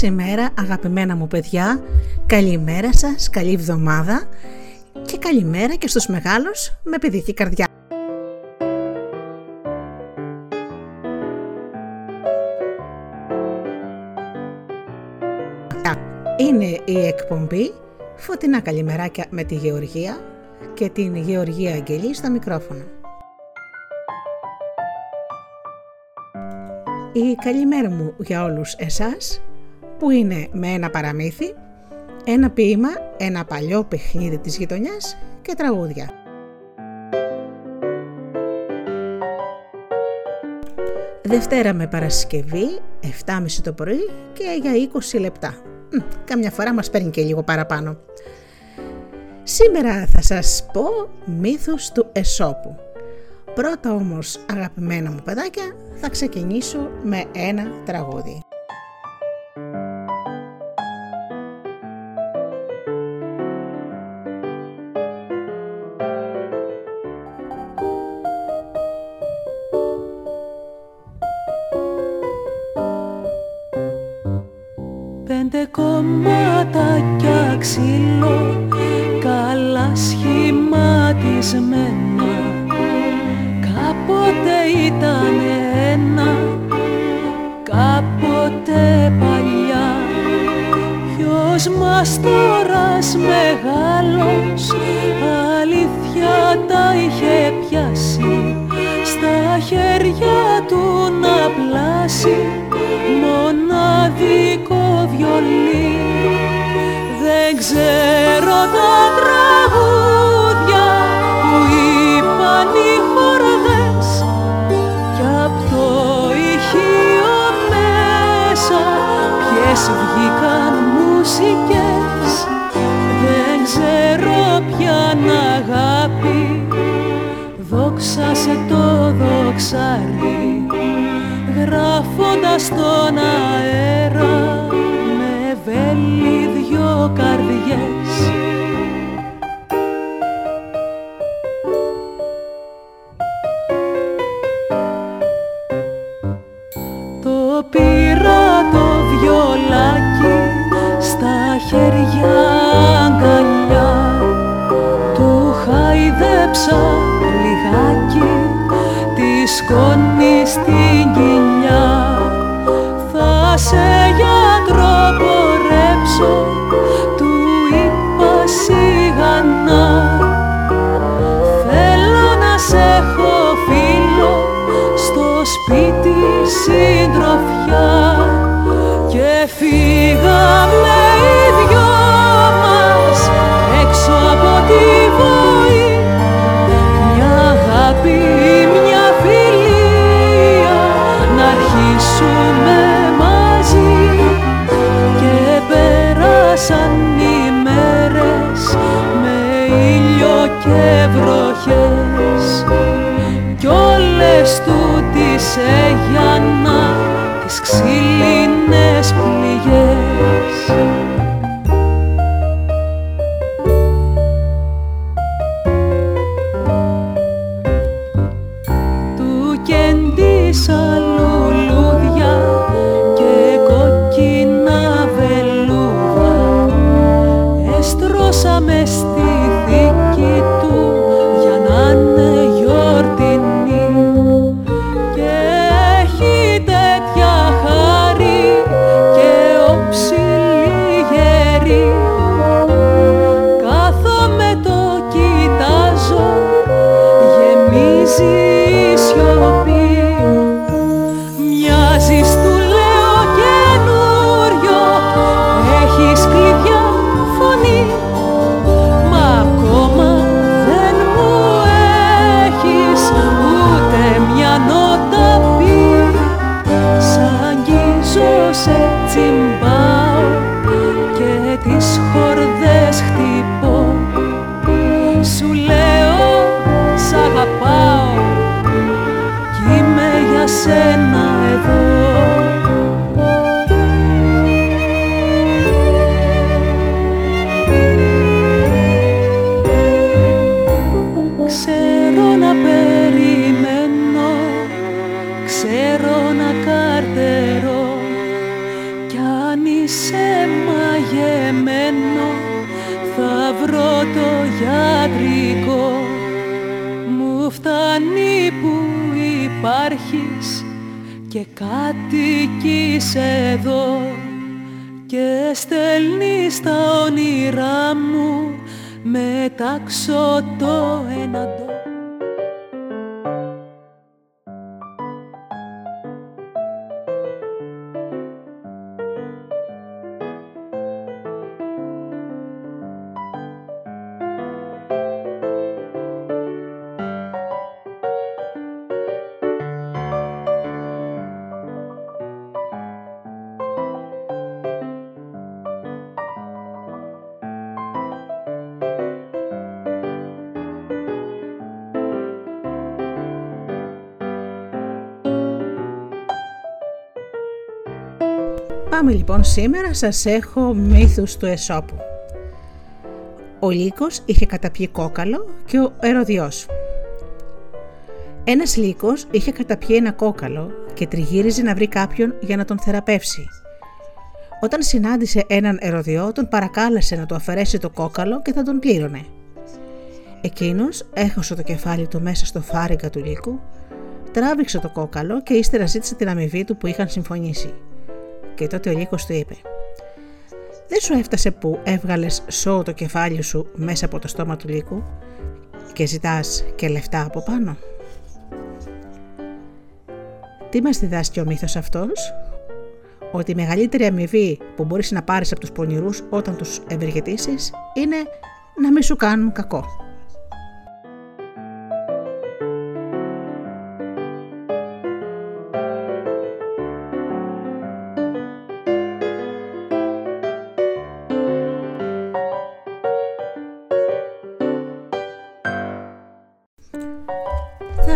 σας ημέρα αγαπημένα μου παιδιά, καλημέρα σας, καλή εβδομάδα και καλημέρα και στους μεγάλους με παιδική καρδιά. Είναι η εκπομπή Φωτεινά Καλημεράκια με τη Γεωργία και την Γεωργία Αγγελή στα μικρόφωνα. Η καλημέρα μου για όλους εσάς που είναι με ένα παραμύθι, ένα ποίημα, ένα παλιό παιχνίδι της γειτονιάς και τραγούδια. Δευτέρα με Παρασκευή, 7.30 το πρωί και για 20 λεπτά. Καμιά φορά μας παίρνει και λίγο παραπάνω. Σήμερα θα σας πω μύθους του Εσώπου. Πρώτα όμως αγαπημένα μου παιδάκια θα ξεκινήσω με ένα τραγούδι. Ποιος μας τωράς μεγάλος αλήθεια τα είχε πιάσει. Στα χέρια του να πλάσει μοναδικό βιολί. Δεν ξέρω τα τραγούδια σε το δοξάρι γράφοντας τον αέρα συντροφιά και φύγαμε οι δυο μας έξω από τη βοή μια αγάπη, μια φιλία να αρχίσουμε μαζί. Και πέρασαν οι μέρες με ήλιο και βροχές. Κι όλες τούτης έγιναν τις ξύλινες και κατοικείς εδώ και στέλνεις τα όνειρά μου. Μετάξω το έναντο Πάμε λοιπόν σήμερα σας έχω μύθους του Εσώπου. Ο Λύκος είχε καταπιεί κόκαλο και ο Ερωδιός. Ένας Λύκος είχε καταπιεί ένα κόκαλο και τριγύριζε να βρει κάποιον για να τον θεραπεύσει. Όταν συνάντησε έναν Ερωδιό τον παρακάλεσε να του αφαιρέσει το κόκαλο και θα τον πλήρωνε. Εκείνος έχωσε το κεφάλι του μέσα στο φάριγγα του Λύκου, τράβηξε το κόκαλο και ύστερα ζήτησε την αμοιβή του που είχαν συμφωνήσει και τότε ο Λύκος του είπε «Δεν σου έφτασε που έβγαλες σώο το κεφάλι σου μέσα από το στόμα του Λύκου και ζητάς και λεφτά από πάνω». Τι μας διδάσκει ο μύθος αυτός; Ότι η μεγαλύτερη αμοιβή που μπορείς να πάρεις από τους πονηρούς όταν τους ευεργετήσεις είναι να μην σου κάνουν κακό.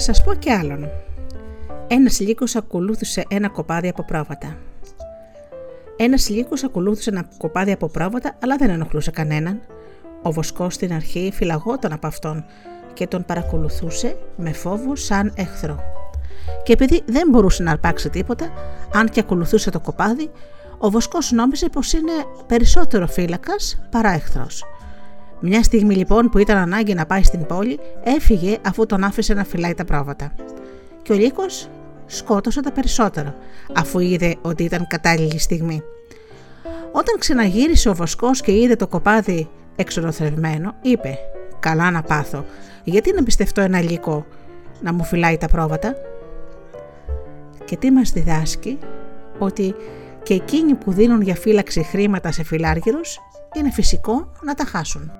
Σας πω και άλλον. Ένας λύκος ακολούθησε ένα κοπάδι από πρόβατα. Ένας λύκος ακολούθησε ένα κοπάδι από πρόβατα, αλλά δεν ενοχλούσε κανέναν. Ο βοσκός στην αρχή φυλαγόταν από αυτόν και τον παρακολουθούσε με φόβο σαν εχθρό. Και επειδή δεν μπορούσε να αρπάξει τίποτα, αν και ακολουθούσε το κοπάδι, ο βοσκός νόμιζε πως είναι περισσότερο φύλακας παρά εχθρός. Μια στιγμή λοιπόν που ήταν ανάγκη να πάει στην πόλη, έφυγε αφού τον άφησε να φυλάει τα πρόβατα. Και ο Λύκος σκότωσε τα περισσότερα, αφού είδε ότι ήταν κατάλληλη στιγμή. Όταν ξαναγύρισε ο βοσκός και είδε το κοπάδι εξολοθρευμένο, είπε «Καλά να πάθω, γιατί να πιστευτώ ένα λύκο να μου φυλάει τα πρόβατα» και τι μας διδάσκει ότι και εκείνοι που δίνουν για φύλαξη χρήματα σε φιλάργυρους είναι φυσικό να τα χάσουν.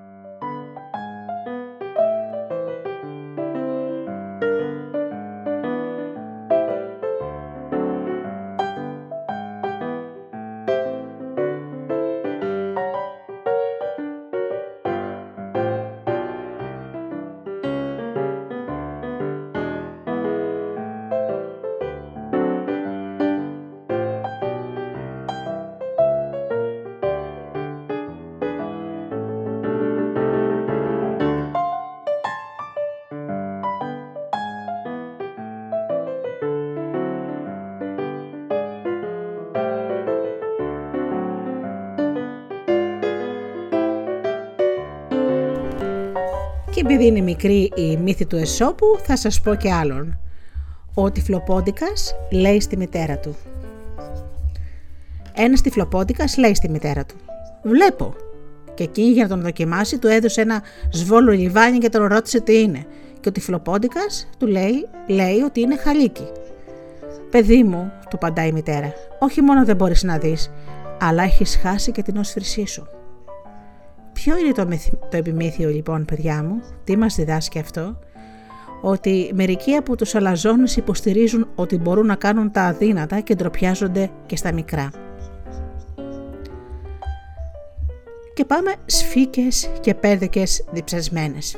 Επειδή είναι μικρή η μύθη του Εσώπου, θα σας πω και άλλον. Ο τυφλοπόντικας λέει στη μητέρα του. Ένας τυφλοπόντικας λέει στη μητέρα του. Βλέπω. Και εκείνη για να τον δοκιμάσει του έδωσε ένα σβόλο λιβάνι και τον ρώτησε τι είναι. Και ο τυφλοπόντικας του λέει, λέει ότι είναι χαλίκι. Παιδί μου, του παντάει η μητέρα, όχι μόνο δεν μπορείς να δεις, αλλά έχεις χάσει και την όσφρησή σου. Ποιο είναι το, το επιμήθειο λοιπόν παιδιά μου, τι μας διδάσκει αυτό, ότι μερικοί από τους αλαζόνους υποστηρίζουν ότι μπορούν να κάνουν τα αδύνατα και ντροπιάζονται και στα μικρά. Και πάμε σφίκες και πέρδεκες διψασμένες.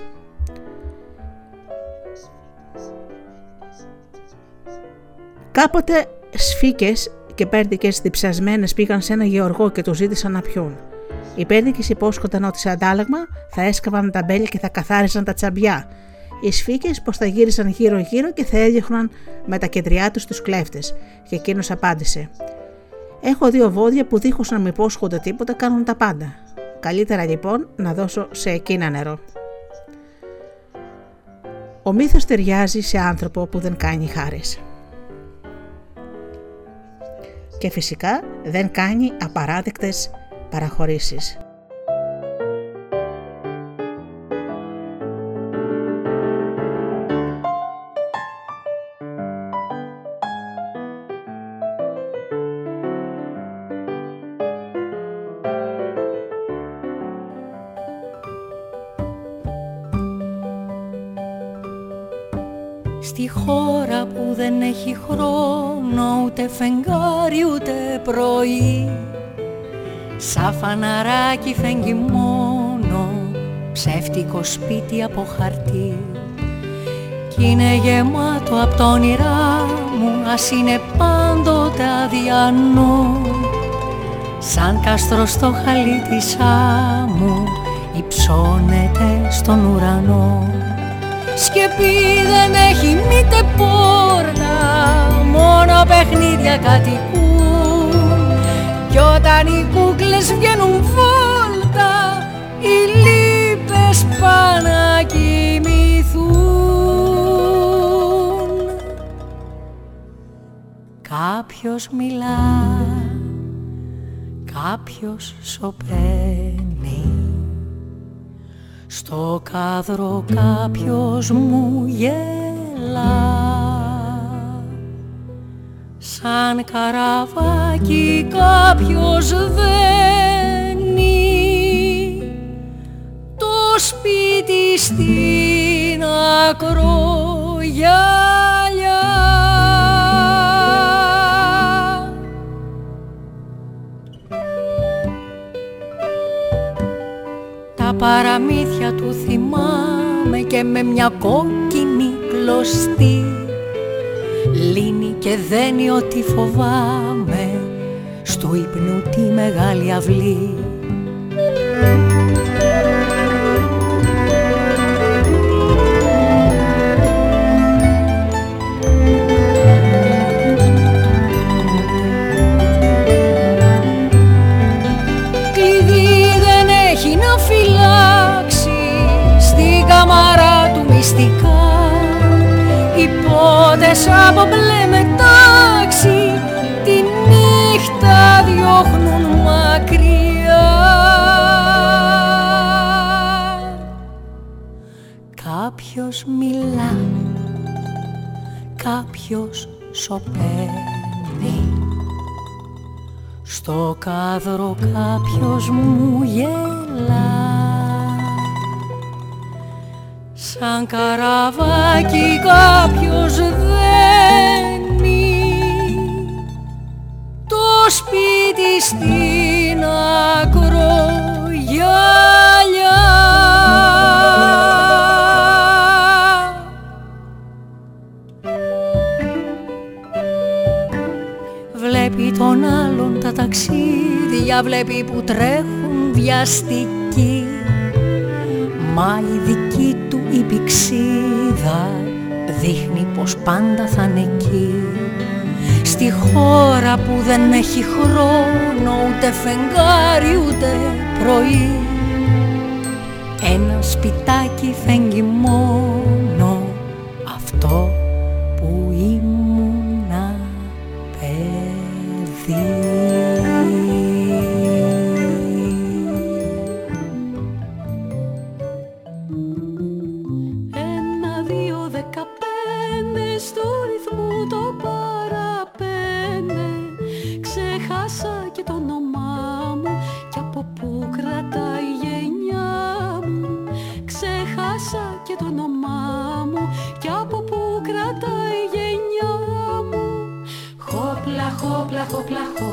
Κάποτε σφίκες και πέρδικες διψασμένες πήγαν σε ένα γεωργό και του ζήτησαν να πιούν. Οι πέρδικε υπόσχονταν ότι σε αντάλλαγμα θα έσκαβαν τα μπέλια και θα καθάριζαν τα τσαμπιά. Οι σφίκες πως θα γύρισαν γύρω-γύρω και θα έδιωχναν με τα κεντριά τους τους κλέφτες. Και εκείνος απάντησε: Έχω δύο βόδια που δίχως να με υπόσχονται τίποτα κάνουν τα πάντα. Καλύτερα λοιπόν να δώσω σε εκείνα νερό. Ο μύθος ταιριάζει σε άνθρωπο που δεν κάνει χάρες. Και φυσικά δεν κάνει απαράδεκτες παραχωρήσεις. δεν έχει χρόνο ούτε φεγγάρι ούτε πρωί Σαν φαναράκι φεγγει μόνο ψεύτικο σπίτι από χαρτί. Κι είναι γεμάτο απ' το όνειρά μου ας είναι πάντοτε αδιανό. Σαν κάστρο στο χαλί της άμμου υψώνεται στον ουρανό. Σκεπή δεν έχει μήτε πόρτα Μόνο παιχνίδια κατοικούν Κι όταν οι κούκλες βγαίνουν βόλτα Οι λύπες πάνε να κοιμηθούν Κάποιος μιλά Κάποιος σωπαίνει. Στο κάδρο κάποιος μου γέλα Σαν καραβάκι κάποιος δένει. Το σπίτι στην ακρογιαλιά παραμύθια του θυμάμαι και με μια κόκκινη κλωστή λύνει και δένει ό,τι φοβάμαι. Στο ύπνο τη μεγάλη αυλή κάδρο κάποιος μου γελά. Σαν καραβάκι κάποιος το σπίτι στην ακρογιαλιά Βλέπει τον άλλον τα ταξίδια, βλέπει που τρέχουν βιαστικοί. Μα η δική του η πηξίδα δείχνει πως πάντα θα είναι εκεί. Στη χώρα που δεν έχει χρόνο ούτε φεγγάρι ούτε πρωί. Ένα σπιτάκι φέγγει μόνο αυτό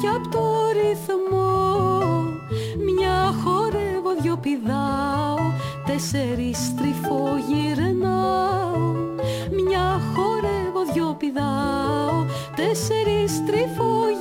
κι απ' το ρυθμό. Μια χορεύω, δυο πηδάω, τέσσερις τρυφό γυρνάω. Μια χορεύω, δυο πηδάω, τέσσερις τρυφώ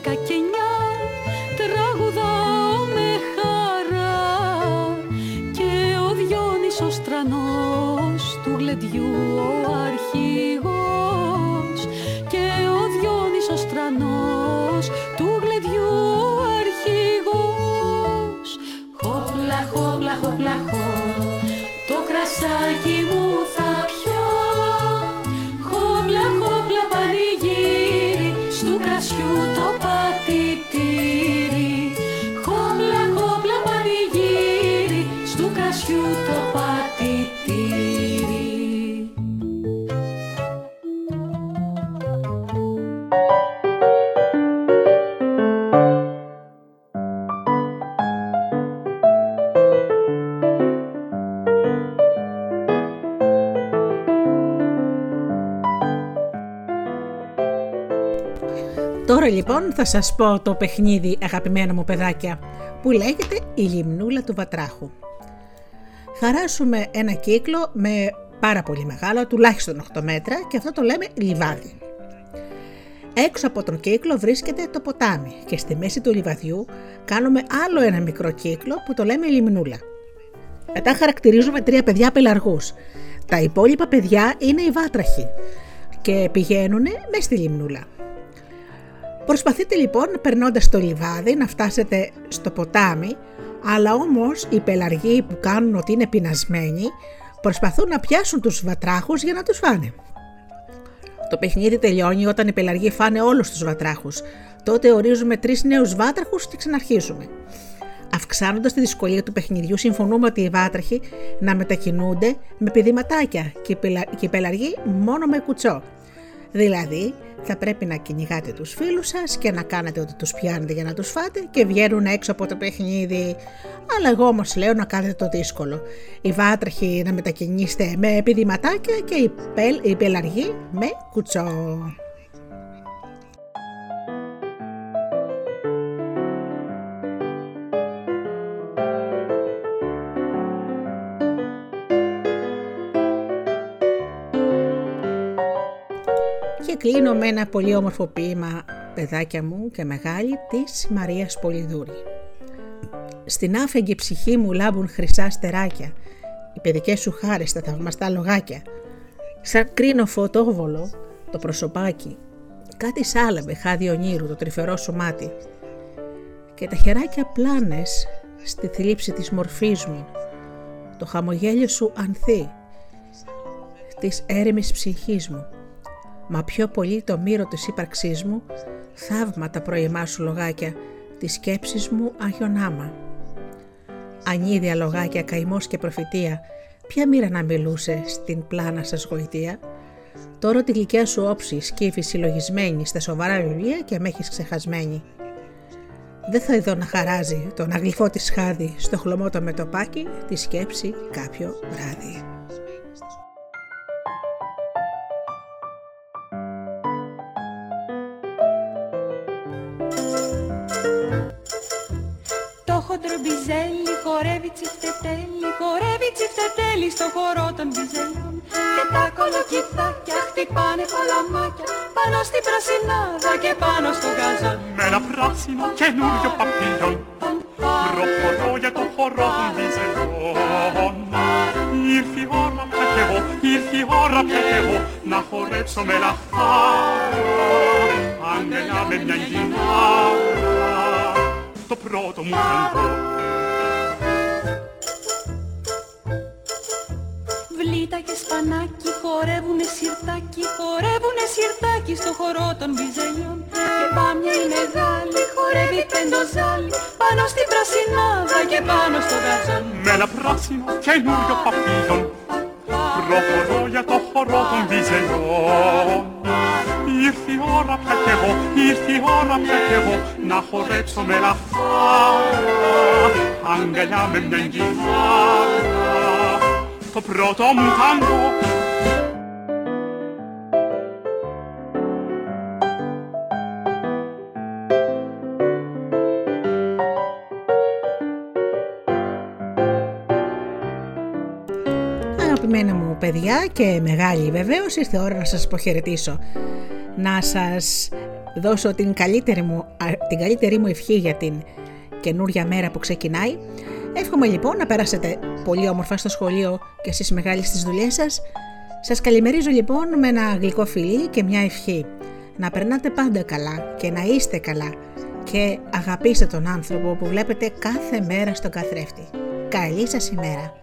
Έξι, δώδεκα και εννιά τραγουδάω με χαρά. Και ο Διόνυσος τρανός του γλεντιού ο αρχηγός. Και ο Διόνυσος τρανός του γλεντιού ο αρχηγός. Χόπλα, χόπλα, χόπλα, χό το κρασάκι μου λοιπόν θα σας πω το παιχνίδι αγαπημένα μου παιδάκια που λέγεται η λιμνούλα του βατράχου. Χαράσουμε ένα κύκλο με πάρα πολύ μεγάλο, τουλάχιστον 8 μέτρα και αυτό το λέμε λιβάδι. Έξω από τον κύκλο βρίσκεται το ποτάμι και στη μέση του λιβαδιού κάνουμε άλλο ένα μικρό κύκλο που το λέμε λιμνούλα. Μετά χαρακτηρίζουμε τρία παιδιά πελαργούς. Τα υπόλοιπα παιδιά είναι οι βάτραχοι και πηγαίνουν μέσα στη λιμνούλα. Προσπαθείτε λοιπόν περνώντας το λιβάδι να φτάσετε στο ποτάμι, αλλά όμως οι πελαργοί που κάνουν ότι είναι πεινασμένοι προσπαθούν να πιάσουν τους βατράχους για να τους φάνε. Το παιχνίδι τελειώνει όταν οι πελαργοί φάνε όλους τους βατράχους. Τότε ορίζουμε τρεις νέους βάτραχους και ξαναρχίζουμε. Αυξάνοντας τη δυσκολία του παιχνιδιού, συμφωνούμε ότι οι βάτραχοι να μετακινούνται με πηδηματάκια και οι πελα- και οι πελαργοί μόνο με κουτσό. Δηλαδή, θα πρέπει να κυνηγάτε τους φίλους σας και να κάνετε ότι τους πιάνετε για να τους φάτε και βγαίνουν έξω από το παιχνίδι. Αλλά εγώ όμως λέω να κάνετε το δύσκολο. Οι βάτραχοι να μετακινήσετε με επιδηματάκια και οι, πελ, οι πελαργοί με κουτσό. Κλείνω με ένα πολύ όμορφο ποίημα, παιδάκια μου και μεγάλη, της Μαρίας Πολυδούρη. Στην άφεγγη ψυχή μου λάμπουν χρυσά στεράκια, οι παιδικές σου χάρες τα θαυμαστά λογάκια. Σαν κρίνο φωτόβολο το προσωπάκι, κάτι σάλαβε χάδι ονείρου το τρυφερό σου μάτι. Και τα χεράκια πλάνες στη θλίψη της μορφής μου, το χαμογέλιο σου ανθεί, της έρημης ψυχής μου μα πιο πολύ το μύρο της ύπαρξής μου, θαύμα τα πρωιμά σου λογάκια, της σκέψης μου αγιονάμα. Ανίδια λογάκια, καημός και προφητεία, ποια μοίρα να μιλούσε στην πλάνα σας γοητεία; Τώρα τη γλυκιά σου όψη σκύφη συλλογισμένη στα σοβαρά βιβλία και με έχεις ξεχασμένη. Δεν θα εδώ να χαράζει τον αγλυφό της χάδι στο χλωμό το μετωπάκι τη σκέψη κάποιο βράδυ. Το χοντρό μπιζέλι χορεύει τσιφτετέλι, χορεύει τσιφτετέλι στο χορό των μπιζελιών. Και τα κολοκυθάκια χτυπάνε παλαμάκια πάνω στην πρασινάδα και πάνω στο γαζόν. με ένα πράσινο καινούριο παπίλιον προχωρώ για το χορό των διζελιών Ήρθε η ώρα πια κι εγώ, ήρθε η ώρα πια κι εγώ να χορέψω με λαχάρα αγκαλιά με μια γυνάρα το πρώτο μου ταγκό Βλήτα και σπανάκι χορεύουνε σιρτάκι, χορεύουνε σιρτάκι στο χορό των βυζελιών. Και πάμια η μεγάλη χορεύει πεντοζάλι Πάνω στην πρασινάδα και πάνω στο γαζόν. Με ένα πράσινο καινούριο παπίλον Προχωρώ για το χορό των βυζελιών Ήρθε η ώρα πια κι εγώ, ήρθε η ώρα πια κι εγώ Να χορέψω με λαφάρα Αγκαλιά με μια κιθάρα Το πρώτο μου τάγκο Αγαπημένα μου παιδιά και μεγάλη βεβαίω ήρθε η ώρα να σας αποχαιρετήσω. Να σας δώσω την καλύτερη μου, α, την καλύτερη μου ευχή για την καινούρια μέρα που ξεκινάει. Εύχομαι λοιπόν να περάσετε πολύ όμορφα στο σχολείο και στις μεγάλες στις δουλειές σας. Σας καλημερίζω λοιπόν με ένα γλυκό φιλί και μια ευχή. Να περνάτε πάντα καλά και να είστε καλά και αγαπήστε τον άνθρωπο που βλέπετε κάθε μέρα στον καθρέφτη. Καλή σας ημέρα!